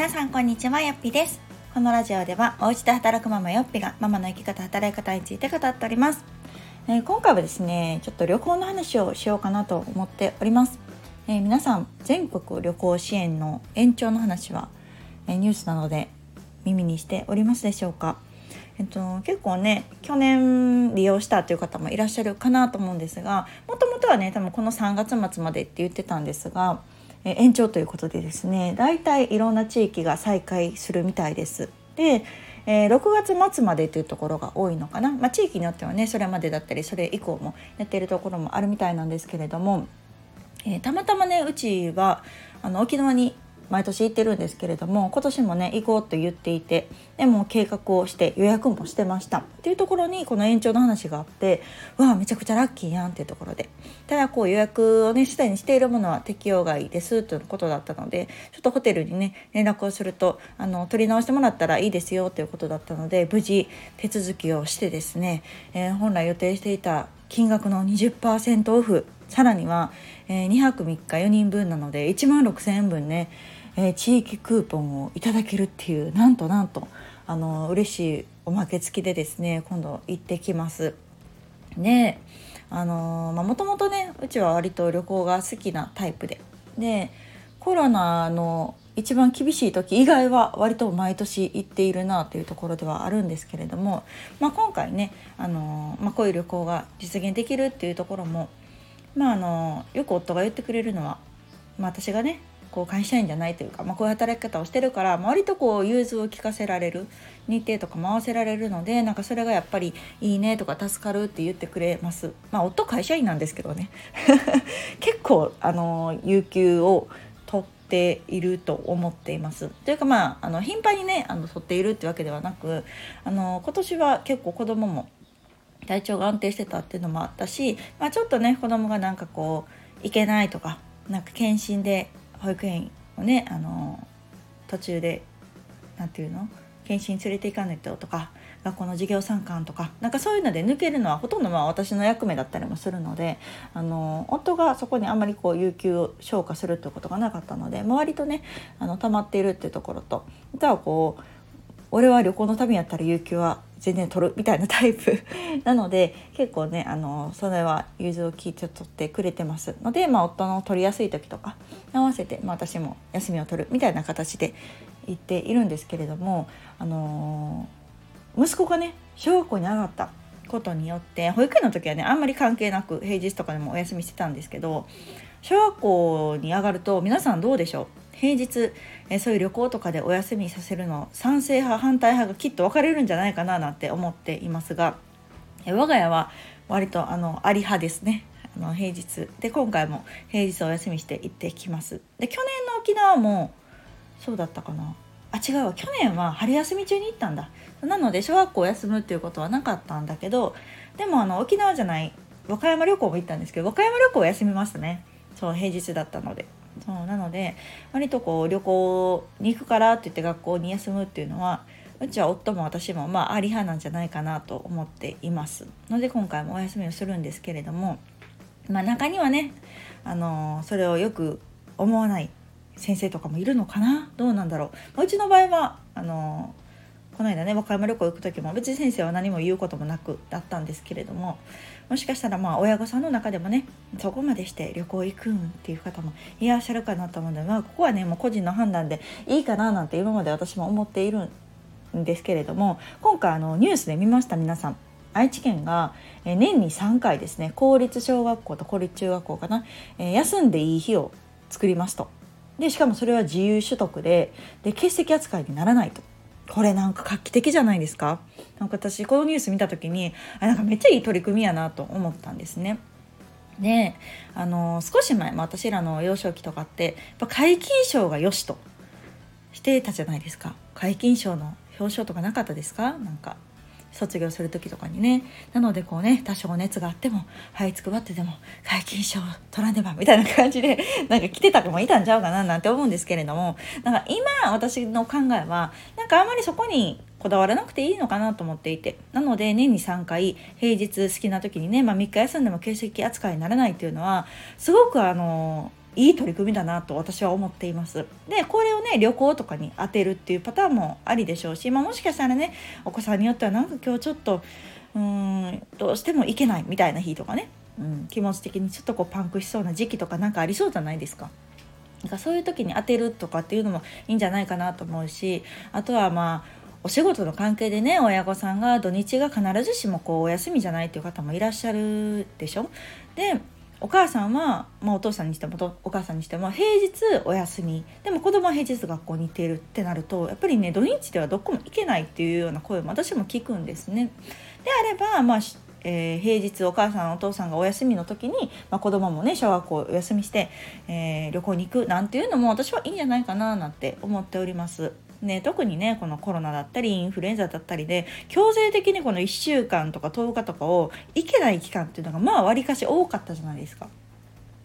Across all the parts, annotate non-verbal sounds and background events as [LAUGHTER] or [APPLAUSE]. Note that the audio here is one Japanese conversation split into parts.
皆さんこんにちはよっぴです。このラジオではお家で働くママよっぴがママの生き方働き方について語っております、えー、今回はですねちょっと旅行の話をしようかなと思っております、えー、皆さん全国旅行支援の延長の話は、えー、ニュースなどで耳にしておりますでしょうか？えっと、結構ね去年利用したという方もいらっしゃるかなと思うんですがもともとはね多分この3月末までって言ってたんですが延長ということでですね大体いろんな地域が再開するみたいです。でえー、6月末までというところが多いのかな、まあ、地域によってはねそれまでだったりそれ以降もやってるところもあるみたいなんですけれども、えー、たまたまねうちはあの沖縄に毎年行ってるんですけれども今年もね行こうと言っていてでも計画をして予約もしてました。っていうところにこの延長の話があってわあめちゃくちゃラッキーやんっていうところで。ただこう予約をねすでにしているものは適用外ですということだったのでちょっとホテルにね連絡をするとあの取り直してもらったらいいですよということだったので無事手続きをしてですね、えー、本来予定していた金額の20%オフさらには、えー、2泊3日4人分なので1万6000円分ねえー、地域クーポンをいただけるっていうなんとなんとあの嬉しいおまけ付きでですね今度行ってきます。であのまあ、もともとねうちは割と旅行が好きなタイプででコロナの一番厳しい時以外は割と毎年行っているなというところではあるんですけれども、まあ、今回ねあの、まあ、こういう旅行が実現できるっていうところも、まあ、あのよく夫が言ってくれるのは、まあ、私がねこう会社員じゃないというか、まあ、こういう働き方をしてるから、割とこう融通を聞かせられる日程とか回せられるのでなんかそれがやっぱりいいねとか助かるって言ってくれます。まあ、夫会社員なんですけどね [LAUGHS] 結構あの有給を取っていると思っています。というかまああの頻繁にねあの取っているってわけではなくあの今年は結構子供も体調が安定してたっていうのもあったし、まあ、ちょっとね子供がなんかこう行けないとかなんか検診で保育園をねあの途中で何て言うの？検診連れて行かないととか学校の授業参観とかなんかそういうので抜けるのはほとんどまあ私の役目だったりもするのであの夫がそこにあんまりこう有給を消化するっていうことがなかったので、まあ、割とねあの溜まっているっていうところとあとはこう俺は旅行の旅やったら有給は全然取るみたいなタイプ。[LAUGHS] なので結構ねあのそれは融通を聞いて取ってくれてますので、まあ、夫の取りやすい時とか合わせて、まあ、私も休みを取るみたいな形で言っているんですけれども、あの、息子がね小学校に上がったことによって保育園の時はねあんまり関係なく平日とかでもお休みしてたんですけど小学校に上がると皆さんどうでしょう？平日えそういう旅行とかでお休みさせるの賛成派反対派がきっと分かれるんじゃないかななんて思っていますがえ我が家は割とあのあり派ですね。あの平日。で今回も平日お休みして行ってきます。で去年の沖縄もそうだったかな。あ違うわ。去年は春休み中に行ったんだ。なので小学校休むっていうことはなかったんだけどでもあの沖縄じゃない和歌山旅行も行ったんですけど和歌山旅行休みましたね。そう平日だったので。そうなので割とこう旅行に行くからって言って学校に休むっていうのはうちは夫も私もまああり派なんじゃないかなと思っています。ので今回もお休みをするんですけれどもまあ中にはねあのそれをよく思わない先生とかもいるのかな？どうなんだろう、まうちの場合はあのこの間ね和歌山旅行行く時も別に先生は何も言うこともなくだったんですけれどももしかしたらまあ親御さんの中でもねそこまでして旅行行くんっていう方もいらっしゃるかなと思うので、まあ、ここはねもう個人の判断でいいかななんて今まで私も思っているんですけれども今回あのニュースで見ました皆さん。愛知県が年に3回ですね公立小学校と公立中学校かな、休んでいい日を作りますと。でしかもそれは自由取得でで欠席扱いにならないと。これなんか画期的じゃないですか？なんか私このニュース見た時にあなんかめっちゃいい取り組みやなと思ったんですね。であの少し前、ま、私らの幼少期とかってやっぱ皆勤賞がよしとしてたじゃないですか。皆勤賞の表彰とかなかったですか？なんか。卒業する時とかにね。なのでこうね多少熱があってもはいつくばってでも皆勤賞取らねばみたいな感じで [LAUGHS] なんか来てた子もいたんちゃうかななんて思うんですけれども。なんか今私の考えはなんかあんまりそこにこだわらなくていいのかなと思っていて。なので年に3回平日好きな時にね、まあ、3日休んでも欠席扱いにならないっていうのはすごくあのいい取り組みだなと私は思っていますでこれをね旅行とかに当てるっていうパターンもありでしょうし、まあ、もしかしたらねお子さんによってはなんか今日ちょっとうんどうしても行けないみたいな日とかね、うん、気持ち的にちょっとこうパンクしそうな時期とかなんかありそうじゃないですか。なんかそういう時に当てるとかっていうのもいいんじゃないかなと思うしあとはまあお仕事の関係でね親御さんが土日が必ずしもこうお休みじゃないっていう方もいらっしゃるでしょでお母さんは、まあ、お父さんにしてもお母さんにしても平日お休みでも子供は平日学校に行っているってなるとやっぱりね土日ではどこも行けないっていうような声も私も聞くんですね。であれば、まあえー、平日お母さんお父さんがお休みの時に、まあ、子供もね小学校お休みして、えー、旅行に行くなんていうのも私はいいんじゃないかななんて思っております。ね、特にねこのコロナだったりインフルエンザだったりで強制的にこの1週間とか10日とかを行けない期間っていうのがまあわりかし多かったじゃないですか。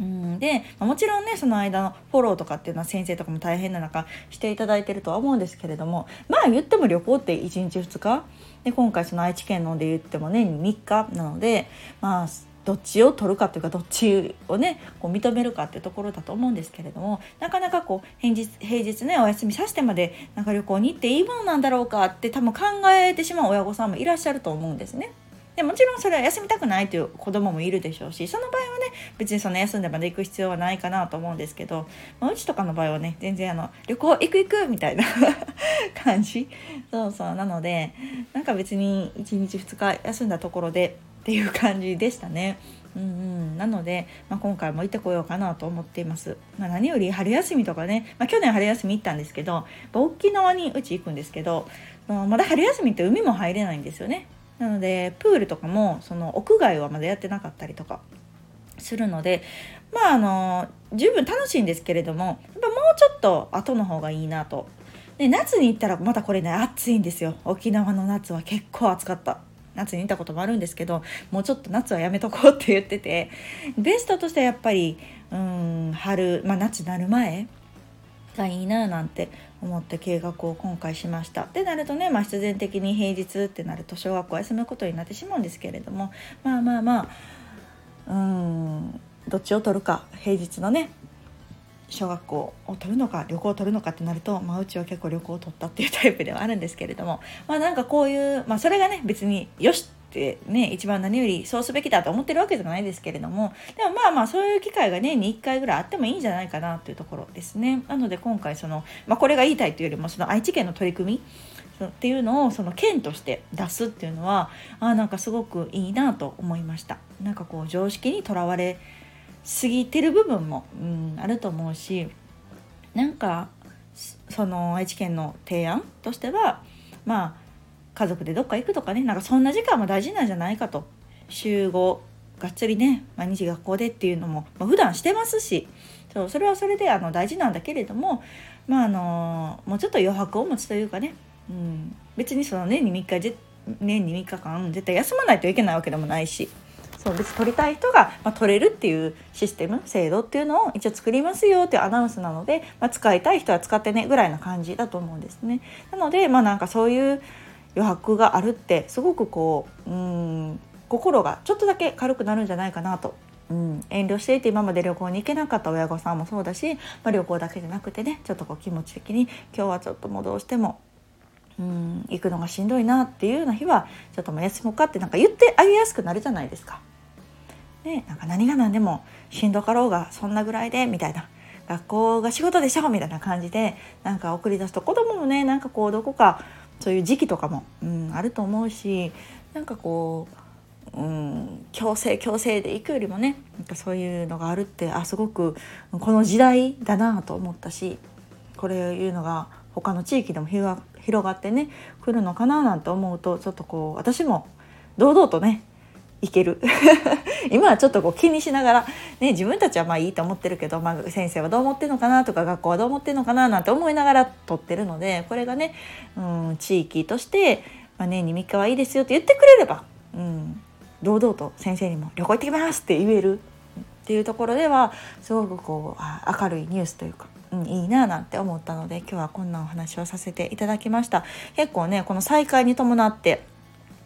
うんでまもちろんねその間のフォローとかっていうのは先生とかも大変な中していただいてるとは思うんですけれどもまあ言っても旅行って1日2日で今回その愛知県ので言っても年に3日なのでまあどっちを取るかというかどっちをねこう認めるかっていうところだと思うんですけれどもなかなかこう平日平日ねお休みさせてまでなんか旅行に行っていいものなんだろうかって多分考えてしまう親御さんもいらっしゃると思うんですね。でもちろんそれは休みたくないという子供もいるでしょうしその場合はね別にその休んでまで行く必要はないかなと思うんですけど、まあ、うちとかの場合はね全然あの旅行行く行くみたいな [LAUGHS] 感じそうそうなのでなんか別に1日2日休んだところでっていう感じでしたね。うんうん、なので、まあ、今回も行ってこようかなと思っています。まあ、何より春休みとかね、まあ、去年春休み行ったんですけど沖縄にうち行くんですけどまだ春休みって海も入れないんですよね。なのでプールとかもその屋外はまだやってなかったりとかするのでまああの十分楽しいんですけれどもやっぱもうちょっと後の方がいいなと。で夏に行ったらまたこれね暑いんですよ沖縄の夏は結構暑かった夏にいたこともあるんですけどもうちょっと夏はやめとこうって言っててベストとしてはやっぱりうん春、まあ、夏なる前がいいななんて思って計画を今回しました。でなるとね、まあ、必然的に平日ってなると小学校休むことになってしまうんですけれどもまあまあまあうんどっちを取るか平日のね小学校を取るのか旅行を取るのかってなると、まあ、うちは結構旅行を取ったっていうタイプではあるんですけれどもまあなんかこういう、まあ、それがね別によしってね一番何よりそうすべきだと思ってるわけじゃないですけれどもでもまあまあそういう機会が年に1回ぐらいあってもいいんじゃないかなというところですね。なので今回その、まあ、これが言いたいというよりもその愛知県の取り組みっていうのをその県として出すっていうのはあなんかすごくいいなと思いました。なんかこう常識にとらわれ過ぎてる部分も、うん、あると思うしなんかその愛知県の提案としてはまあ家族でどっか行くとかねなんかそんな時間も大事なんじゃないかと。週5がっつりね毎日学校でっていうのも、まあ、普段してますしそうそれはそれであの大事なんだけれどもまああのもうちょっと余白を持つというかね、うん、別にその年に3日年に3日間絶対休まないといけないわけでもないし。そう別に取りたい人が、まあ、取れるっていうシステム制度っていうのを一応作りますよっていうアナウンスなので、まあ、使いたい人は使ってねぐらいな感じだと思うんですね。なのでまあなんかそういう余白があるってすごくこううん心がちょっとだけ軽くなるんじゃないかなとうん、遠慮していて今まで旅行に行けなかった親御さんもそうだし、まあ、旅行だけじゃなくてねちょっとこう気持ち的に今日はちょっともうどうしてもうん行くのがしんどいなっていうような日はちょっともう休もうかってなんか言ってあげやすくなるじゃないですか。ね、なんか何が何でもしんどかろうがそんなぐらいでみたいな。学校が仕事でしょみたいな感じでなんか送り出すと子供もねなんかこうどこかそういう時期とかも、うん、あると思うしなんかこう、うん、強制強制で行くよりもねなんかそういうのがあるってあすごくこの時代だなと思ったしこれいうのが他の地域でも広がってね来るのかななんて思うとちょっとこう私も堂々とねいける [LAUGHS] 今はちょっとこう気にしながら、ね、自分たちはまあいいと思ってるけど、まあ、先生はどう思ってるのかなとか学校はどう思ってるのかななんて思いながら撮ってるのでこれがね、うん、地域として、まあ、年に3日はいいですよって言ってくれれば、うん、堂々と先生にも「旅行行ってきます!」って言えるっていうところではすごくこう明るいニュースというか。うん、いいななんて思ったので今日はこんなお話をさせていただきました結構ねこの再開に伴って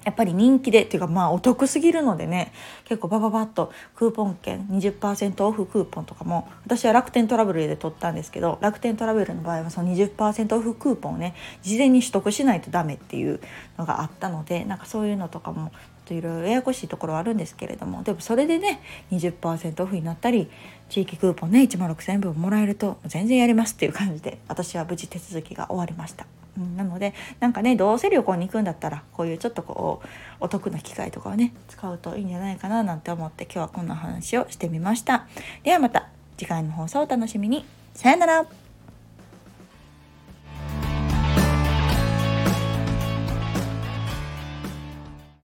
やっぱり人気でっていうかまあお得すぎるのでね結構バババッとクーポン券20%オフクーポンとかも私は楽天トラベルで取ったんですけど楽天トラベルの場合はその20%オフクーポンをね事前に取得しないとダメっていうのがあったのでなんかそういうのとかもといろいろややこしいところはあるんですけれどもでもそれでね20%オフになったり地域クーポンね1万6000円分もらえると全然やりますっていう感じで私は無事手続きが終わりました。うん、なのでなんかねどうせ旅行に行くんだったらこういうちょっとこうお得な機会とかをね使うといいんじゃないかななんて思って今日はこんな話をしてみました。ではまた次回の放送お楽しみに。さよなら。